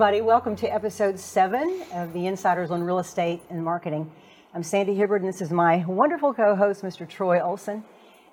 everybody. Welcome to episode seven of the Insiders on Real Estate and Marketing. I'm Sandy Hibbard, and this is my wonderful co host, Mr. Troy Olson.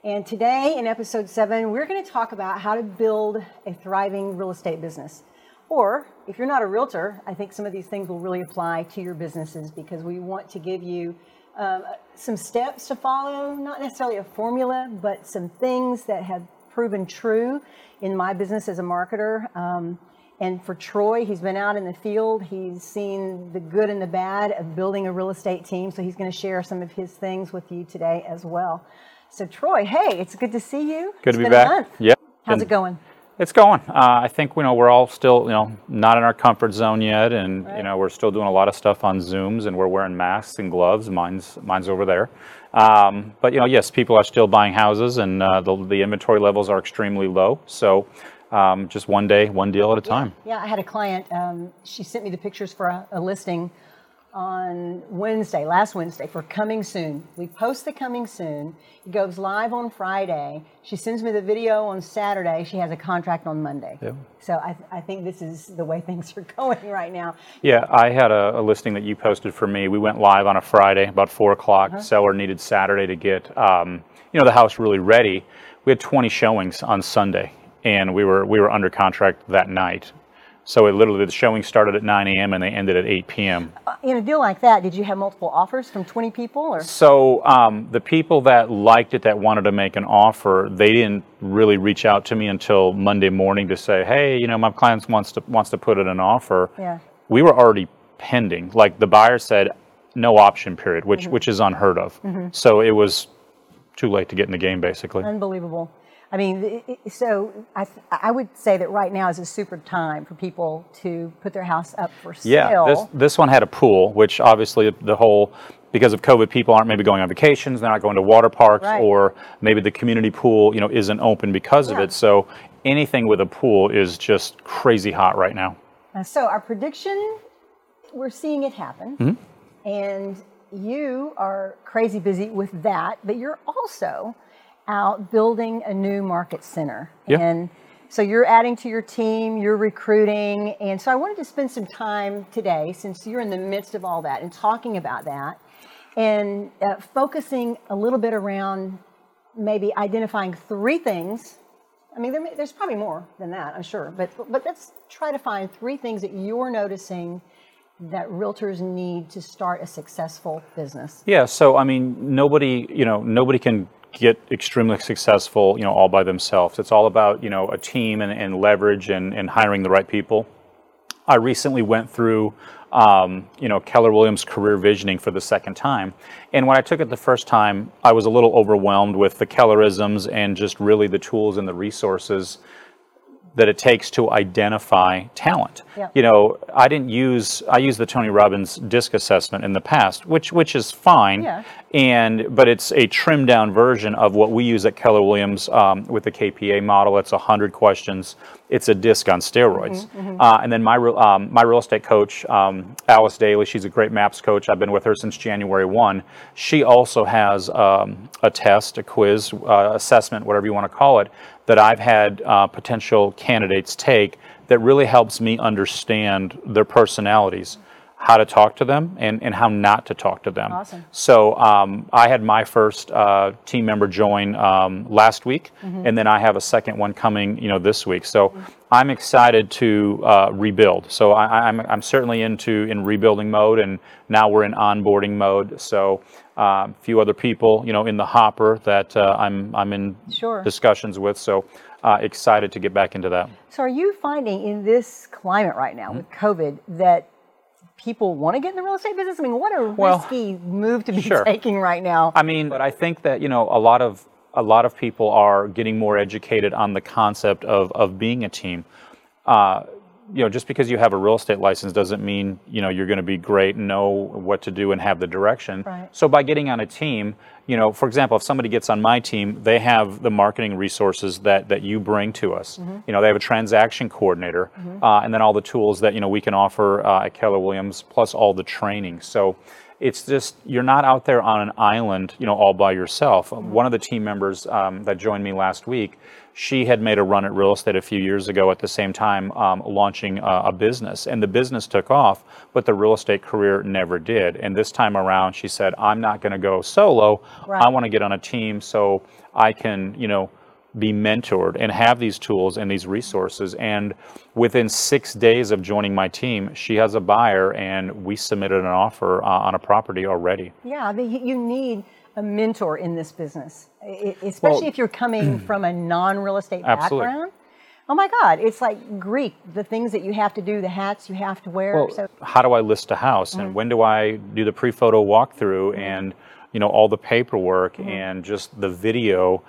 And today, in episode seven, we're going to talk about how to build a thriving real estate business. Or, if you're not a realtor, I think some of these things will really apply to your businesses because we want to give you um, some steps to follow, not necessarily a formula, but some things that have proven true in my business as a marketer. Um, and for Troy, he's been out in the field. He's seen the good and the bad of building a real estate team. So he's going to share some of his things with you today as well. So Troy, hey, it's good to see you. Good it's to be back. Yeah. How's it going? It's going. Uh, I think you know we're all still you know not in our comfort zone yet, and Right. you know we're still doing a lot of stuff on Zooms, and we're wearing masks and gloves. Mine's mine's over there. Um, but you know, yes, people are still buying houses, and uh, the the inventory levels are extremely low. So um, just one day, one deal at a time. Yeah, I had a client. Um, she sent me the pictures for a, a listing on Wednesday, last Wednesday, for coming soon. We post the coming soon. It goes live on Friday. She sends me the video on Saturday. She has a contract on Monday. Yeah. So I, I think this is the way things are going right now. Yeah, I had a, a listing that you posted for me. We went live on a Friday, about four o'clock. Seller needed Saturday to get, um, you know, the house really ready. We had 20 showings on Sunday, and we were we were under contract that night. So it literally the showing started at 9 a.m. and they ended at 8 p.m. Uh, In a deal like that, did you have multiple offers from 20 people, or So um, the people that liked it, that wanted to make an offer, they didn't really reach out to me until Monday morning to say, "Hey, you know, my client wants to wants to put in an offer." Yeah. We were already pending. Like the buyer said, no option period, which which is unheard of. So it was too late to get in the game, basically. unbelievable? I mean, so I, I would say that right now is a super time for people to put their house up for sale. Yeah, this this one had a pool, which obviously the whole because of COVID, people aren't maybe going on vacations, they're not going to water parks, Right. or maybe the community pool, you know, isn't open because of it. So anything with a pool is just crazy hot right now. Uh, so our prediction, we're seeing it happen, Mm-hmm. and you are crazy busy with that, but you're also out building a new market center, Yeah. and so you're adding to your team, you're recruiting, and so I wanted to spend some time today, since you're in the midst of all that, and talking about that, and uh, focusing a little bit around maybe identifying three things I mean, there, may- there's probably more than that, I'm sure, but but let's try to find three things that you're noticing that realtors need to start a successful business. Yeah, so I mean, nobody, you know, nobody can get extremely successful, you know, all by themselves. It's all about, you know, a team and, and leverage and, and hiring the right people. I recently went through, um, you know, Keller Williams career visioning for the second time. And when I took it the first time, I was a little overwhelmed with the Kellerisms and just really the tools and the resources that it takes to identify talent. Yeah. You know, I didn't use I used the Tony Robbins disc assessment in the past, which which is fine. Yeah. And but it's a trimmed down version of what we use at Keller Williams um, with the KPA model. It's hundred questions. It's a disc on steroids. Uh, and then my um, my real estate coach, um, Alice Daly, she's a great maps coach. I've been with her since January one. She also has um, a test, a quiz, uh, assessment, whatever you want to call it, that I've had uh, potential candidates take that really helps me understand their personalities, how to talk to them, and, and how not to talk to them. Awesome. So um, I had my first uh, team member join um, last week, and then I have a second one coming, you know, this week. So I'm excited to uh, rebuild. So I, I'm, I'm certainly into in rebuilding mode, and now we're in onboarding mode. So uh, a few other people, you know, in the hopper that uh, I'm I'm in Sure. discussions with. So uh, excited to get back into that. So, are you finding in this climate right now Mm-hmm. with COVID that people want to get in the real estate business? I mean, what a Well, risky move to be sure. taking right now. I mean, but I think that you know a lot of a lot of people are getting more educated on the concept of of being a team. Uh, you know, just because you have a real estate license doesn't mean you know you're going to be great, know what to do, and have the direction. Right. So by getting on a team, you know, for example, if somebody gets on my team, they have the marketing resources that that you bring to us. You know, they have a transaction coordinator, uh, and then all the tools that you know we can offer uh, at Keller Williams, plus all the training. So it's just you're not out there on an island, you know, all by yourself. One of the team members um, that joined me last week, she had made a run at real estate a few years ago at the same time um, launching a, a business, and the business took off, but the real estate career never did. And this time around, she said, "I'm not going to go solo. Right. I want to get on a team so I can, you know." be mentored and have these tools and these resources. And within six days of joining my team, she has a buyer and we submitted an offer uh, on a property already. Yeah, I mean, you- you need a mentor in this business, especially Well- if you're coming from a non-real estate Absolutely. background. Oh my God, it's like Greek. The things that you have to do, the hats you have to wear. Well, so how do I list a house Mm-hmm. and when do I do the pre-photo walkthrough and you know all the paperwork Mm-hmm. and just the video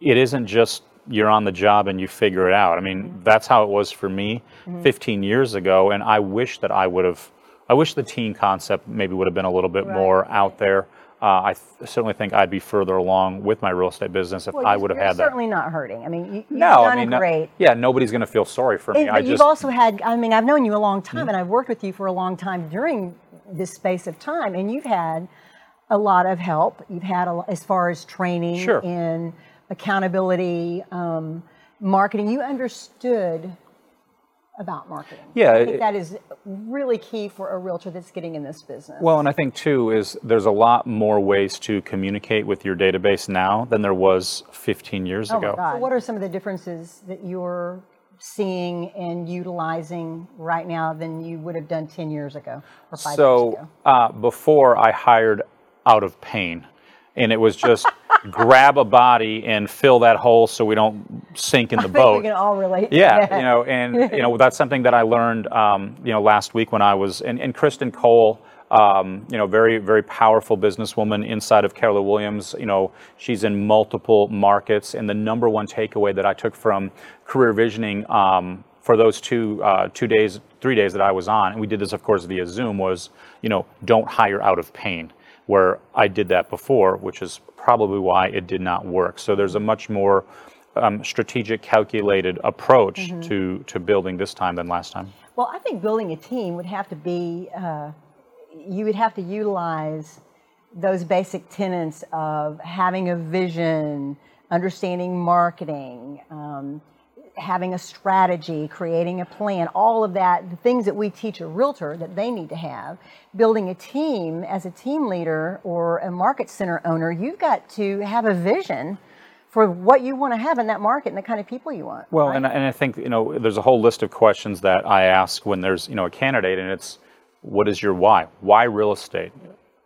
it isn't just you're on the job and you figure it out. I mean, Mm-hmm. that's how it was for me 15 years ago and I wish that I would have I wish the teen concept maybe would have been a little bit Right. more out there. Uh, I th- certainly think I'd be further along with my real estate business if well, I would have had that. certainly not hurting. I mean, you, No, I mean, no- great. yeah, nobody's going to feel sorry for me. And- I but just you've also had, I mean, I've known you a long time Mm-hmm. and I've worked with you for a long time during this space of time, and you've had a lot of help. You've had, a, as far as training Sure. in accountability, um, marketing, you understood about marketing. Yeah, I think it- that is really key for a realtor that's getting in this business. Well, and I think too is there's a lot more ways to communicate with your database now than there was 15 years oh ago. So what are some of the differences that you're seeing and utilizing right now than you would have done 10 years ago or five years So ago? uh, before I hired out of pain, and it was just grab a body and fill that hole so we don't sink in the I boat. we can all relate. to Yeah, you know, and you know that's something that I learned, um, you know, last week when I was and, and Kristen Cole, um, you know, very very powerful businesswoman inside of Keller Williams. You know, she's in multiple markets, and the number one takeaway that I took from career visioning um, for those two uh, two days, three days that I was on, and we did this, of course, via Zoom, was you know, don't hire out of pain. Where I did that before, which is probably why it did not work. So there's a much more um, strategic, calculated approach Mm-hmm. to to building this time than last time. Well, I think building a team would have to be, uh, you would have to utilize those basic tenets of having a vision, understanding marketing, um, having a strategy, creating a plan, all of that, the things that we teach a realtor that they need to have. Building a team as a team leader or a market center owner, you've got to have a vision for what you want to have in that market and the kind of people you want. Well, and, and I think you know there's a whole list of questions that I ask when there's you know a candidate, and it's what is your why? Why real estate?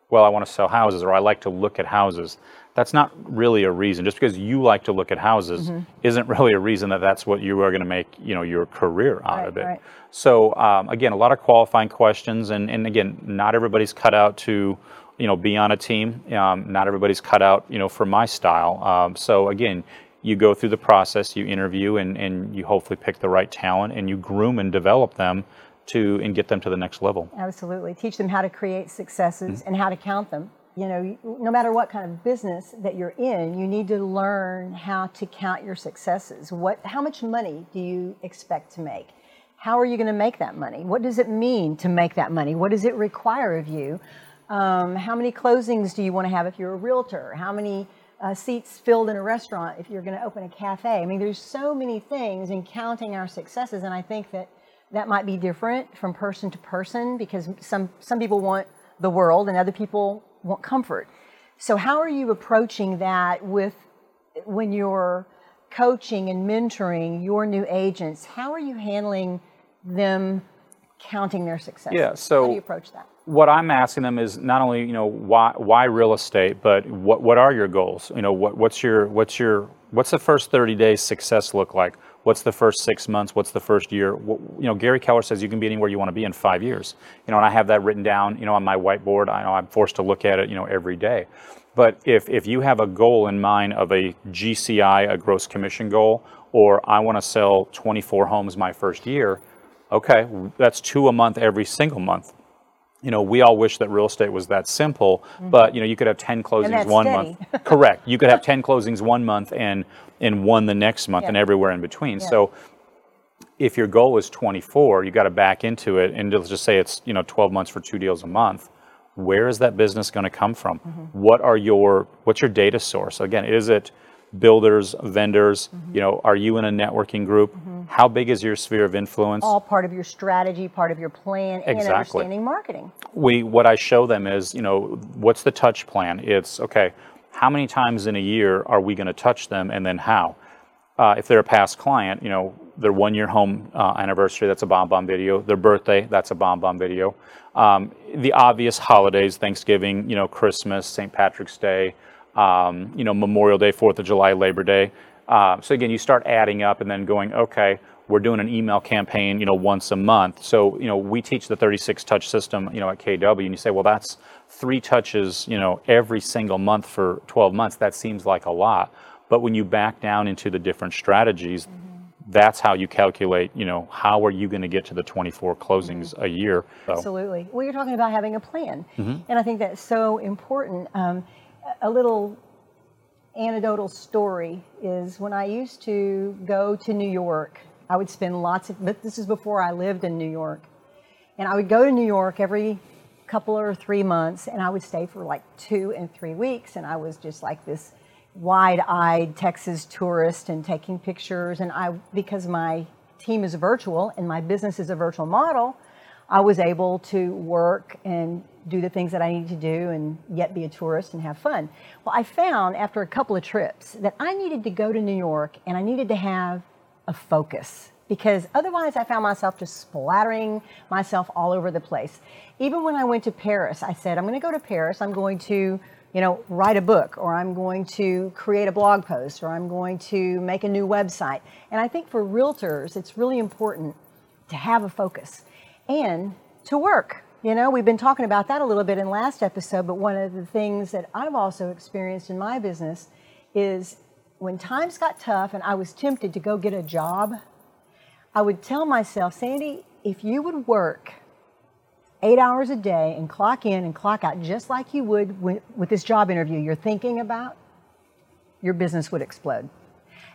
Well, I want to sell houses, or I like to look at houses. That's not really a reason. Just because you like to look at houses Mm-hmm. isn't really a reason that that's what you are going to make you know your career out Right, of it. right. So um, again, a lot of qualifying questions, and, and again, not everybody's cut out to, you know, be on a team. Um, not everybody's cut out, you know, for my style. Um, so again, you go through the process, you interview, and, and you hopefully pick the right talent, and you groom and develop them to and get them to the next level. Absolutely. Teach them how to create successes Mm-hmm. and how to count them. You know, no matter what kind of business that you're in, you need to learn how to count your successes. What, how much money do you expect to make? How are you going to make that money? What does it mean to make that money? What does it require of you? Um, how many closings do you want to have if you're a realtor? How many uh, seats filled in a restaurant if you're going to open a cafe? I mean, there's so many things in counting our successes, and I think that that might be different from person to person because some some people want the world and other people want comfort. So how are you approaching that with when you're coaching and mentoring your new agents? How are you handling them counting their success? Yeah, so- how do you approach that? what I'm asking them is not only you know why why real estate, but what what are your goals? You know what what's your what's your what's the first 30 days success look like? What's the first six months? What's the first year? You know, Gary Keller says you can be anywhere you want to be in five years. You know, and I have that written down. You know, on my whiteboard. I know I'm forced to look at it. You know, every day. But if if you have a goal in mind of a GCI, a gross commission goal, or I want to sell 24 homes my first year, okay, that's two a month every single month you know, we all wish that real estate was that simple, but you know, you could have 10 closings Mm-hmm. one steady. month. Correct. You could have 10 closings one month and and one the next month and everywhere in between. Yeah. So if your goal is 24, you got to back into it and let's just say it's, you know, 12 months for two deals a month. where is that business going to come from? What are your what's your data source? Again, is it builders, vendors? You know, are you in a networking group? How big is your sphere of influence? All part of your strategy, part of your plan, and Exactly. understanding marketing. we what I show them is, you know, what's the touch plan? It's okay. How many times in a year are we going to touch them, and then how? Uh, if they're a past client, you know, their one year home uh, anniversary, that's a BombBomb video. Their birthday, that's a BombBomb video. Um, the obvious holidays, Thanksgiving, you know, Christmas, St. Patrick's Day, um, you know, Memorial Day, Fourth of July, Labor Day. Uh, so again, you start adding up and then going, okay, we're doing an email campaign, you know, once a month. So you know, we teach the 36 touch system, you know, at KW, and you say, well, that's three touches, you know, every single month for 12 months. That seems like a lot, but when you back down into the different strategies, that's how you calculate, you know, how are you going to get to the 24 closings a year? So- Absolutely. Well, you're talking about having a plan, Mm-hmm. and I think that's so important. Um, a little anecdotal story is when I used to go to New York, I would spend lots of, but this is before I lived in New York, and I would go to New York every couple or three months, and I would stay for like two and three weeks, and I was just like this wide-eyed Texas tourist and taking pictures, and I because my team is virtual and my business is a virtual model, I was able to work and do the things that I needed to do and yet be a tourist and have fun. Well, I found after a couple of trips that I needed to go to New York and I needed to have a focus because otherwise I found myself just splattering myself all over the place. Even when I went to Paris, I said, I'm going to go to Paris, I'm going to you know, write a book or I'm going to create a blog post or I'm going to make a new website. And I think for realtors, it's really important to have a focus and to work. You know, we've been talking about that a little bit in last episode, but one of the things that I've also experienced in my business is when times got tough and I was tempted to go get a job, I would tell myself, Sandy, if you would work eight hours a day and clock in and clock out just like you would with, this job interview you're thinking about, your business would explode.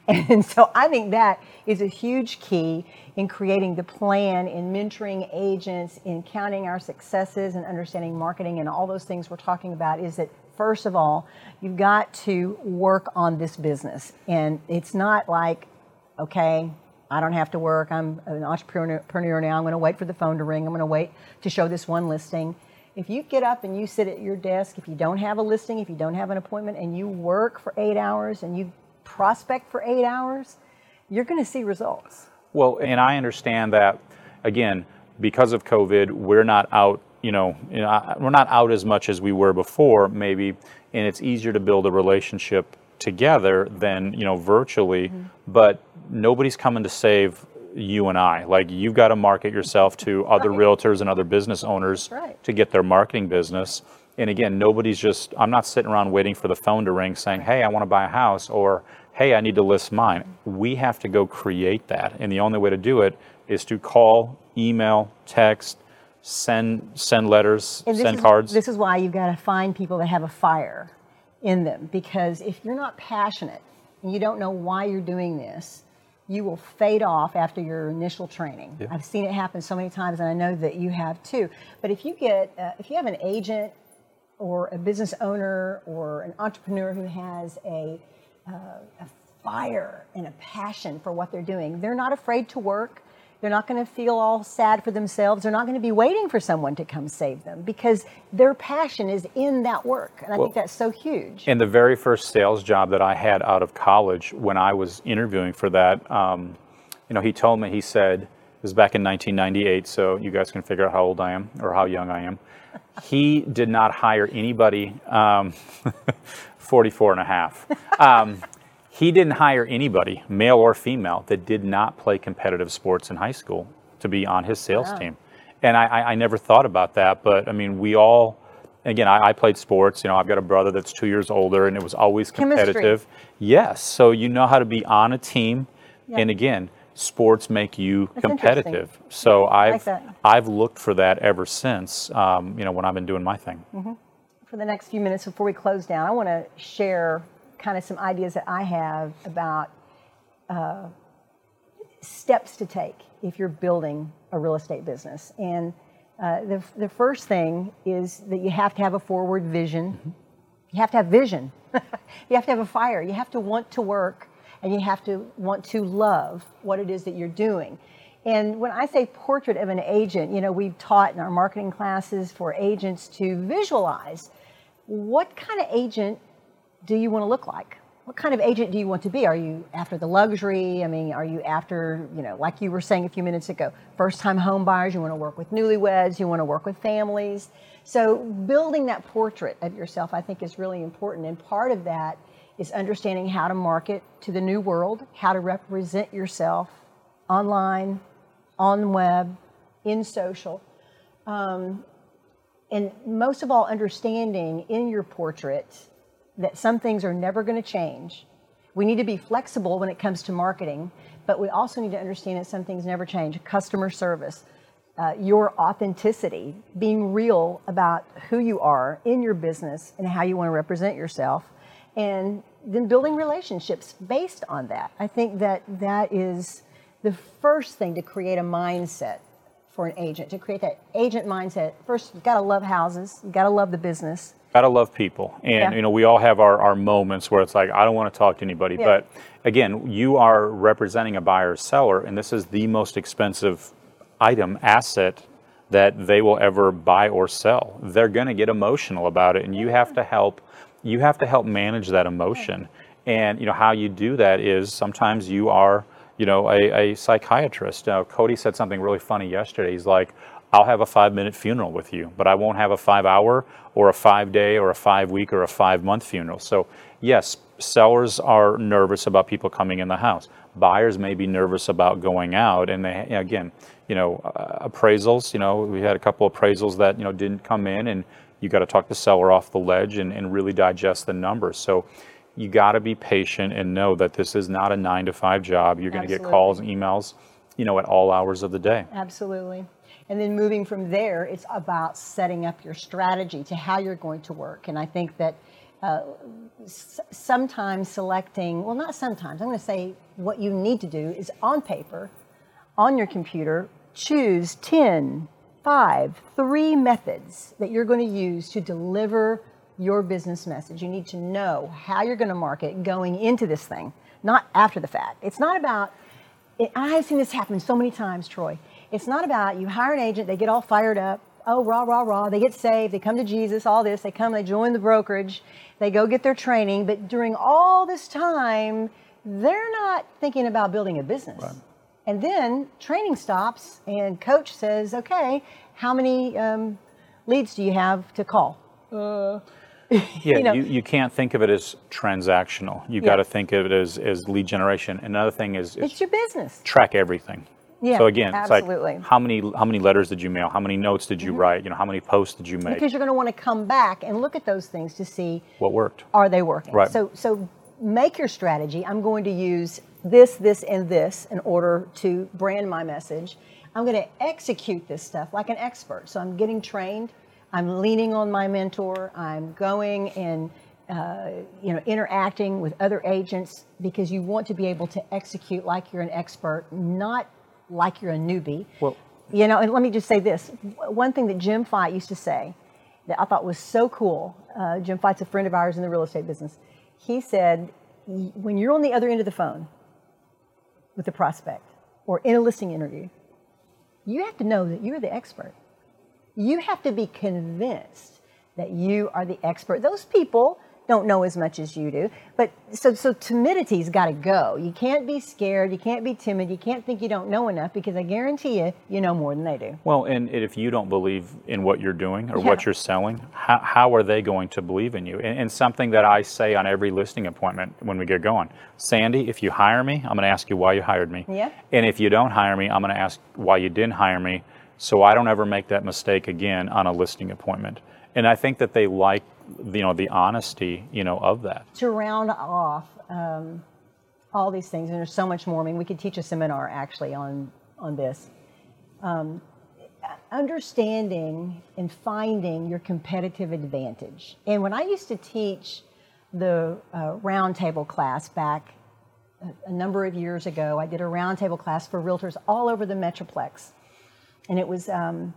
And so I think that is a huge key in creating the plan, in mentoring agents, in counting our successes and understanding marketing and all those things we're talking about is that first of all, you've got to work on this business. And it's not like, okay, I don't have to work. I'm an entrepreneur now. I'm going to wait for the phone to ring. I'm going to wait to show this one listing. If you get up and you sit at your desk, if you don't have a listing, if you don't have an appointment, and you work for eight hours and you prospect for eight hours, you're going to see results. Well, and I understand that, again, because of COVID, we're not out, you know, you know, we're not out as much as we were before, maybe, and it's easier to build a relationship together than, you know, virtually, mm-hmm. but nobody's coming to save you and I. Like, you've got to market yourself to other Right. realtors and other business owners right. to get their marketing business. And again, nobody's just, I'm not sitting around waiting for the phone to ring saying, hey, I want to buy a house or hey, I need to list mine. We have to go create that. And the only way to do it is to call, email, text, send send letters, And send is, cards. This is why you've got to find people that have a fire in them because if you're not passionate and you don't know why you're doing this, you will fade off after your initial training. Yeah. I've seen it happen so many times, and I know that you have too. But if you get, uh, if you have an agent or a business owner or an entrepreneur who has a, uh, a fire and a passion for what they're doing, they're not afraid to work. They're not going to feel all sad for themselves. They're not going to be waiting for someone to come save them because their passion is in that work. And I Well- think that's so huge. And the very first sales job that I had out of college, when I was interviewing for that, um, you know, he told me, he said, this was back in 1998, so you guys can figure out how old I am or how young I am. He did not hire anybody, um, 44 and a half. Um, he didn't hire anybody, male or female, that did not play competitive sports in high school to be on his sales Wow. team. And I, I, I never thought about that, but I mean, we all, again, I, I played sports. You know, I've got a brother that's two years older, and it was always Chemistry. competitive. Yes, so you know how to be on a team, Yeah. and again, sports make you That's competitive. So I've that. I've looked for that ever since. Um, you know, when I've been doing my thing. for the next few minutes before we close down, I want to share kind of some ideas that I have about uh, steps to take if you're building a real estate business. And Uh, the, the first thing is that you have to have a forward vision. You have to have vision. you have to have a fire. You have to want to work and you have to want to love what it is that you're doing. And when I say portrait of an agent, you know, we've taught in our marketing classes for agents to visualize what kind of agent do you want to look like? What kind of agent do you want to be? Are you after the luxury? I mean, are you after, you know, like you were saying a few minutes ago, first time home buyers, you want to work with newlyweds, you want to work with families. So building that portrait of yourself, I think, is really important. And part of that is understanding how to market to the new world, how to represent yourself online, on web, in social. Um, and most of all, understanding in your portrait that some things are never going to change. We need to be flexible when it comes to marketing, but we also need to understand that some things never change. Customer service, uh, your authenticity, being real about who you are in your business and how you want to represent yourself, and then building relationships based on that. I think that that is the first thing to create a mindset for an agent, to create that agent mindset. First, you've got to love houses, you've got to love the business Gotta love people. And, Yeah. you know, we all have our, our moments where it's like, I don't want to talk to anybody. Yeah. But again, you are representing a buyer or seller, and this is the most expensive item, asset that they will ever buy or sell. They're going to get emotional about it, and you have to help. You have to help manage that emotion. And you know how you do that is sometimes you are, you know, a, a psychiatrist. Uh, Cody said something really funny yesterday. He's like, I'll have a five minute funeral with you, but I won't have a five hour or a five day or a five week or a five month funeral. So, yes, sellers are nervous about people coming in the house. Buyers may be nervous about going out. And they, again, you know, uh, appraisals, you know, we had a couple appraisals that, you know, didn't come in and you got to talk the seller off the ledge and, and really digest the numbers. So, you got to be patient and know that this is not a nine to five job. You're going to get calls, emails, you know, at all hours of the day. Absolutely. And then moving from there, it's about setting up your strategy to how you're going to work. And I think that uh, s- sometimes selecting, well, not sometimes, I'm going to say what you need to do is on paper, on your computer, choose 10, 5, 3 methods that you're going to use to deliver your business message. You need to know how you're going to market going into this thing, not after the fact. It's not about it, I have seen this happen so many times, Troy. It's not about you hire an agent, they get all fired up. Oh, rah, rah, rah. They get saved, they come to Jesus, all this. They come, they join the brokerage, they go get their training. But during all this time, they're not thinking about building a business. And then training stops, and coach says, okay, how many um, leads do you have to call? Yeah, you you, know- you, can't think of it as transactional. You Yeah. got to think of it as, as lead generation. Another thing is, is It's your business. track everything. Yeah, so again, absolutely. it's like how many how many letters did you mail? How many notes did you Mm-hmm. write? You know, how many posts did you make? Because you're going to want to come back and look at those things to see what worked? are they working? Right. So, so make your strategy. I'm going to use this, this, and this in order to brand my message. I'm going to execute this stuff like an expert. So I'm getting trained. I'm leaning on my mentor. I'm going and uh, you know interacting with other agents because you want to be able to execute like you're an expert, not like you're a newbie. Well- you know, and let me just say this: one thing that Jim Fight used to say that I thought was so cool. Uh, Jim Fight's a friend of ours in the real estate business. He said, when you're on the other end of the phone with a prospect or in a listing interview, you have to know that you're the expert. You have to be convinced that you are the expert. Those people don't know as much as you do. But so so timidity's got to go. You can't be scared, you can't be timid, you can't think you don't know enough because I guarantee you you know more than they do. Well, and if you don't believe in what you're doing or Yeah. what you're selling, how, how are they going to believe in you? And, and something that I say on every listing appointment when we get going Sandy, if you hire me, I'm going to ask you why you hired me. Yeah. And if you don't hire me, I'm going to ask why you didn't hire me so I don't ever make that mistake again on a listing appointment. And I think that they like, you know, the honesty, you know, of that. to round off um, all these things, and there's so much more. I mean, we could teach a seminar actually on on this. Um, understanding and finding your competitive advantage. And when I used to teach the uh, roundtable class back a, number of years ago, I did a roundtable class for realtors all over the Metroplex, and it was um,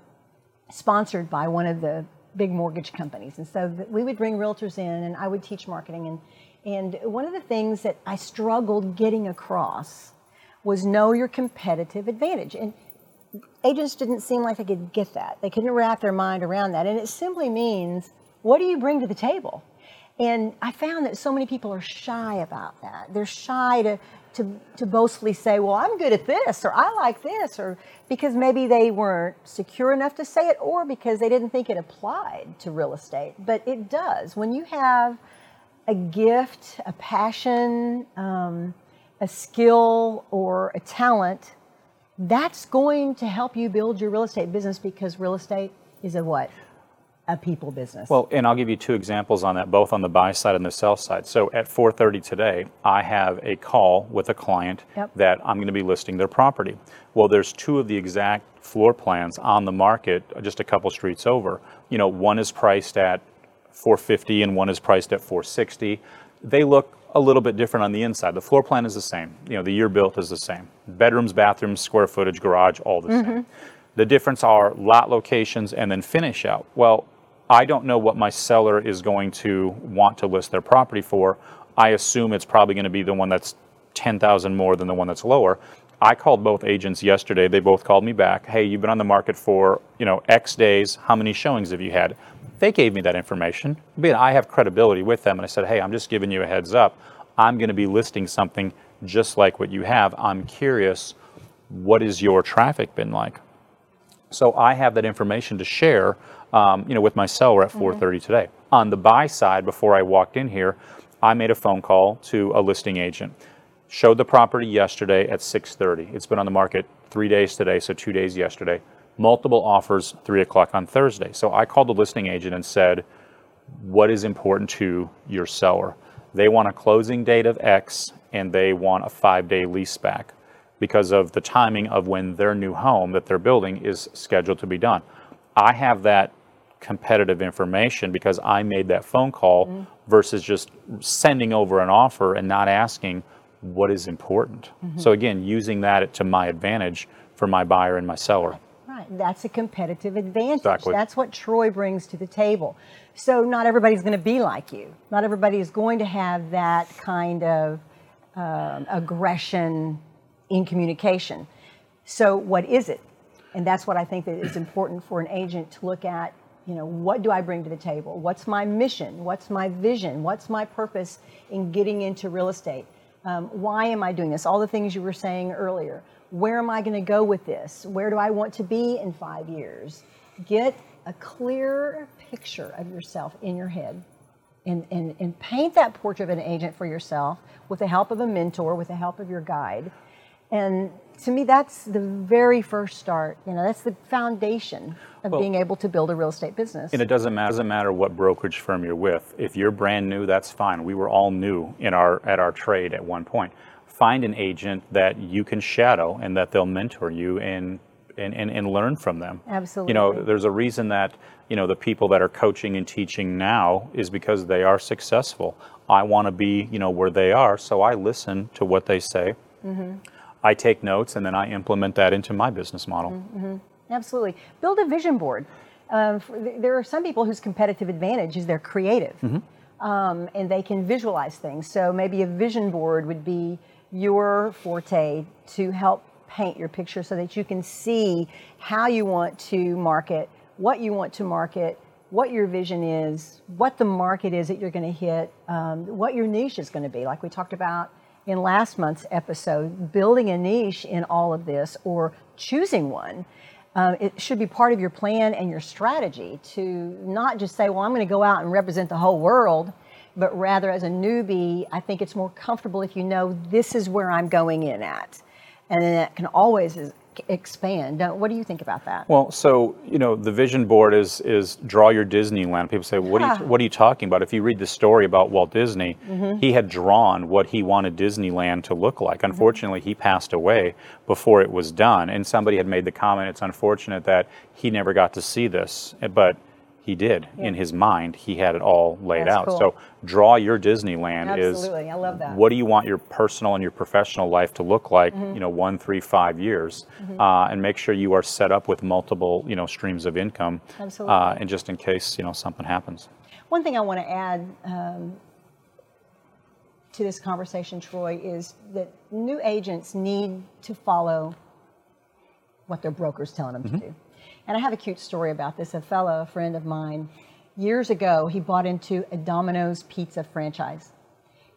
sponsored by one of the big mortgage companies. And so we would bring realtors in and I would teach marketing. And, and one of the things that I struggled getting across was know your competitive advantage. And agents didn't seem like they could get that. They couldn't wrap their mind around that. And it simply means, what do you bring to the table? And I found that so many people are shy about that. They're shy to, to, to boastfully say, well, I'm good at this, or I like this, or because maybe they weren't secure enough to say it, or because they didn't think it applied to real estate. But it does. When you have a gift, a passion, um, a skill, or a talent, that's going to help you build your real estate business because real estate is a what? A people business. Well, and I'll give you two examples on that, both on the buy side and the sell side. So at 4:30 today, I have a call with a client yep. that I'm going to be listing their property. Well, there's two of the exact floor plans on the market, just a couple streets over. You know, one is priced at 450 and one is priced at 460. They look a little bit different on the inside. The floor plan is the same. You know, the year built is the same. Bedrooms, bathrooms, square footage, garage, all the mm-hmm. same. The difference are lot locations and then finish out. Well, I don't know what my seller is going to want to list their property for. I assume it's probably going to be the one that's 10,000 more than the one that's lower. I called both agents yesterday. They both called me back. Hey, you've been on the market for, you know, X days. How many showings have you had? They gave me that information. I have credibility with them and I said, "Hey, I'm just giving you a heads up. I'm going to be listing something just like what you have. I'm curious what has your traffic been like?" So I have that information to share um, you know, with my seller at 4:30 mm-hmm. today. On the buy side, before I walked in here, I made a phone call to a listing agent. Showed the property yesterday at 6:30. It's been on the market three days today, so two days yesterday. Multiple offers, three o'clock on Thursday. So I called the listing agent and said, "What is important to your seller? They want a closing date of X, and they want a five-day lease back." Because of the timing of when their new home that they're building is scheduled to be done. I have that competitive information because I made that phone call mm-hmm. versus just sending over an offer and not asking what is important. Mm-hmm. So again, using that to my advantage for my buyer and my seller. Right, that's a competitive advantage. Exactly. That's what Troy brings to the table. So not everybody's going to be like you. Not everybody is going to have that kind of um, aggression in communication. So what is it? And that's what I think that is important for an agent to look at you know, what do I bring to the table? What's my mission? What's my vision? What's my purpose in getting into real estate? Um, why am I doing this? All the things you were saying earlier. Where am I going to go with this? Where do I want to be in five years? Get a clear picture of yourself in your head and, and, and paint that portrait of an agent for yourself with the help of a mentor, with the help of your guide. And to me, that's the very first start. You know, that's the foundation of well, being able to build a real estate business. And it doesn't matter, doesn't matter what brokerage firm you're with. If you're brand new, that's fine. We were all new in our at our trade at one point. Find an agent that you can shadow and that they'll mentor you and and, and, and learn from them. Absolutely. You know, there's a reason that, you know, the people that are coaching and teaching now is because they are successful. I want to be, you know, where they are, so I listen to what they say. Mm-hmm I take notes and then I implement that into my business model. Mm-hmm. Absolutely. Build a vision board. For, there are some people whose competitive advantage is they're creative mm-hmm. um, and they can visualize things. So maybe a vision board would be your forte to help paint your picture so that you can see how you want to market, what you want to market, what your vision is, what the market is that you're going to hit, um, what your niche is going to be, like we talked about in last month's episode, building a niche in all of this or choosing one. Uh, it should be part of your plan and your strategy to not just say, well, I'm going to go out and represent the whole world, but rather as a newbie, I think it's more comfortable if you know this is where I'm going in at. And then that can always expand. Now, What do you think about that? Well, so you know, the vision board is is draw your Disneyland. People say, "What are you What are you talking about?" If you read the story about Walt Disney, mm-hmm. he had drawn what he wanted Disneyland to look like. Mm-hmm. Unfortunately, mm-hmm. he passed away before it was done, and somebody had made the comment, "It's unfortunate that he never got to see this," but he did in his mind. He had it all laid That's out. cool. So draw your Disneyland is Absolutely. I love that. what do you want your personal and your professional life to look like? Mm-hmm. You know, one, three, five years, uh, and make sure you are set up with multiple you know streams of income. Absolutely. Uh, and just in case you know something happens. One thing I want to add um, to this conversation, Troy, is that new agents need to follow what their broker's telling them Mm-hmm. to do. And I have a cute story about this. A fellow, a friend of mine, years ago, he bought into a Domino's pizza franchise.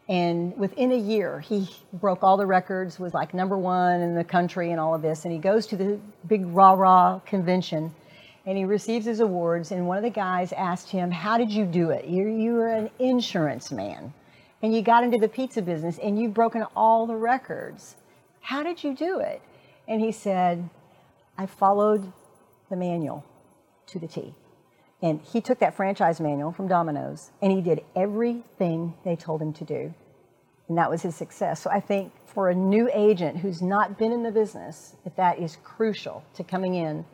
And within a year, he broke all the records, was like number one in the country and all of this. And he goes to the big rah rah convention and he receives his awards. And one of the guys asked him, How did you do it? You're, you're an insurance man and you got into the pizza business and you've broken all the records. How did you do it? And he said, I followed the manual to the T. And he took that franchise manual from Domino's and he did everything they told him to do. And that was his success. So I think for a new agent who's not been in the business, that is crucial to coming in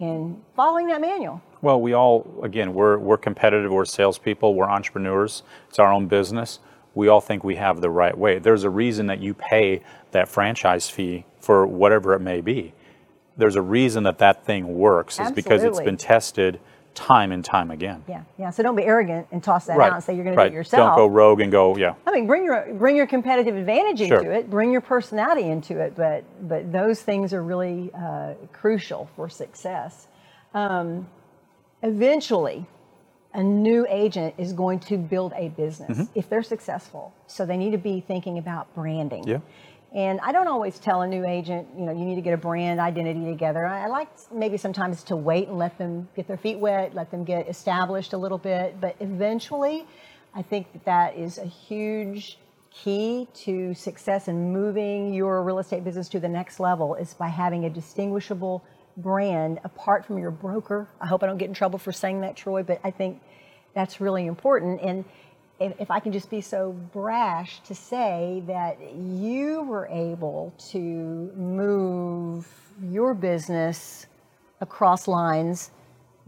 and following that manual. Well, we all, again, we're, we're competitive, we're salespeople, we're entrepreneurs, it's our own business. We all think we have the right way. There's a reason that you pay that franchise fee for whatever it may be. There's a reason that that thing works, is because it's been tested time and time again. Yeah, yeah. So don't be arrogant and toss that right. out and say you're going to do it yourself. Don't go rogue and go, yeah. I mean, bring your bring your competitive advantage into Sure. it, bring your personality into it, but but those things are really uh, crucial for success. Um, eventually, a new agent is going to build a business Mm-hmm. if they're successful. So they need to be thinking about branding. Yeah. And I don't always tell a new agent, you know, you need to get a brand identity together. I like maybe sometimes to wait and let them get their feet wet, let them get established a little bit. But eventually, I think that that is a huge key to success in moving your real estate business to the next level is by having a distinguishable brand apart from your broker. I hope I don't get in trouble for saying that, Troy, but I think that's really important. And if, if I can just be so brash to say that you were able to move your business across lines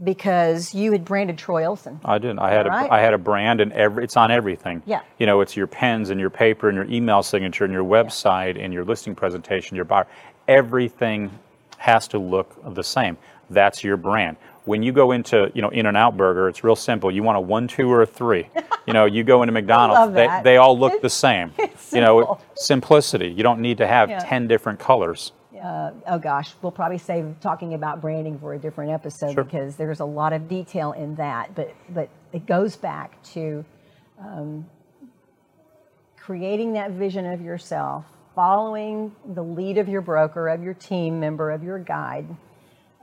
because you had branded Troy Olson. I didn't. I had a, Right. I had a brand, and every it's on everything. Yeah. You know, it's your pens and your paper and your email signature and your website and your listing presentation, your buyer. Everything has to look the same. That's your brand. When you go into, you know, In-N-Out Burger, it's real simple. You want a one, two, or a three. you know, you go into McDonald's, they, they all look the same. you know, simplicity. You don't need to have Yeah. ten different colors. oh gosh, we'll probably save talking about branding for a different episode Sure. because there's a lot of detail in that. But but it goes back to um, creating that vision of yourself, following the lead of your broker, of your team member, of your guide,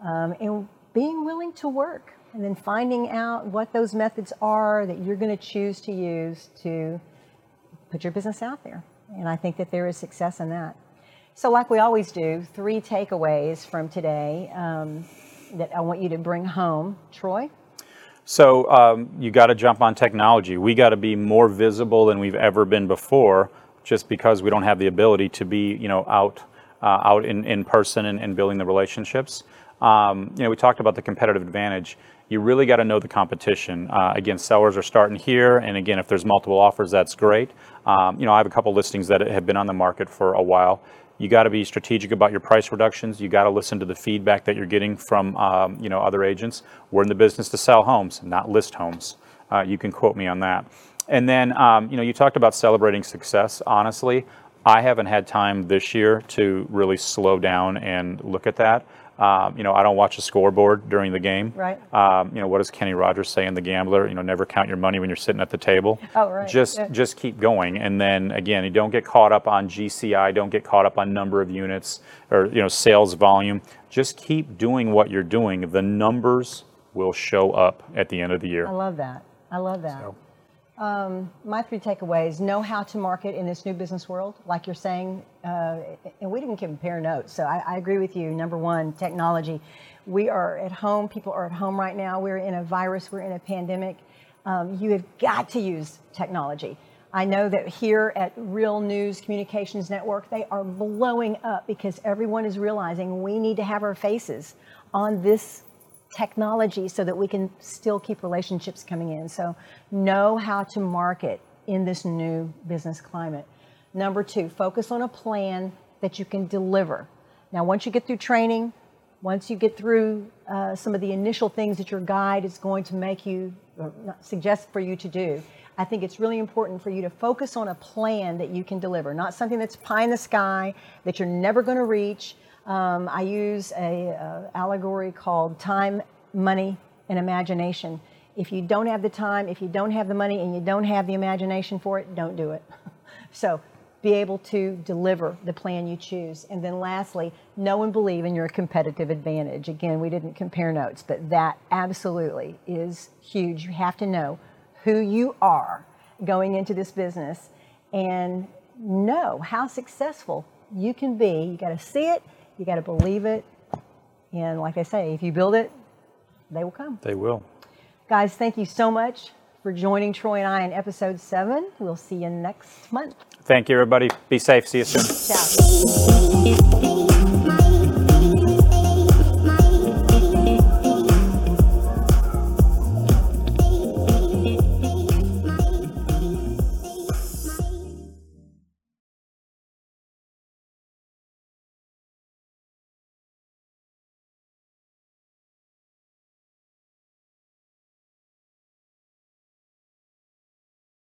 um, and being willing to work, and then finding out what those methods are that you're going to choose to use to put your business out there. And I think that there is success in that. So, like we always do, three takeaways from today um, that I want you to bring home. Troy? So um, you got to jump on technology. We got to be more visible than we've ever been before, just because we don't have the ability to be, you know, out uh, out in, in person and, and building the relationships. Um, you know, we talked about the competitive advantage. You really got to know the competition. Uh, again, sellers are starting here, and again, if there's multiple offers, that's great. Um, you know, I have a couple listings that have been on the market for a while. You got to be strategic about your price reductions. You got to listen to the feedback that you're getting from um, you know other agents. We're in the business to sell homes, not list homes. Uh, you can quote me on that. And then um, you know you talked about celebrating success. Honestly, I haven't had time this year to really slow down and look at that. Um, you know, I don't watch a scoreboard during the game. Right. Um, you know, what does Kenny Rogers say in The Gambler? You know, never count your money when you're sitting at the table. Oh, right. Just Yeah. just keep going and then again you don't get caught up on gci don't get caught up on number of units or you know sales volume just keep doing what you're doing the numbers will show up at the end of the year I love that. I love that. So- My three takeaways know how to market in this new business world, like you're saying, uh, and we didn't compare notes. So I, I agree with you. Number one, technology. We are at home, people are at home right now. We're in a virus, we're in a pandemic. Um, you have got to use technology. I know that here at Real News Communications Network, they are blowing up because everyone is realizing we need to have our faces on this technology so that we can still keep relationships coming in. So, know how to market in this new business climate. Number two, focus on a plan that you can deliver. Now, once you get through training, once you get through uh, some of the initial things that your guide is going to make you or suggest for you to do, I think it's really important for you to focus on a plan that you can deliver, not something that's pie in the sky that you're never going to reach. Um, I use a uh, allegory called time, money, and imagination. If you don't have the time, if you don't have the money, and you don't have the imagination for it, don't do it. so be able to deliver the plan you choose. And then lastly, know and believe in your competitive advantage. Again, we didn't compare notes, but that absolutely is huge. You have to know who you are going into this business and know how successful you can be. You got to see it, you got to believe it. And like I say, if you build it, they will come. They will. Guys, thank you so much for joining Troy and I in episode seven. We'll see you next month. Thank you, everybody. Be safe. See you soon. Ciao.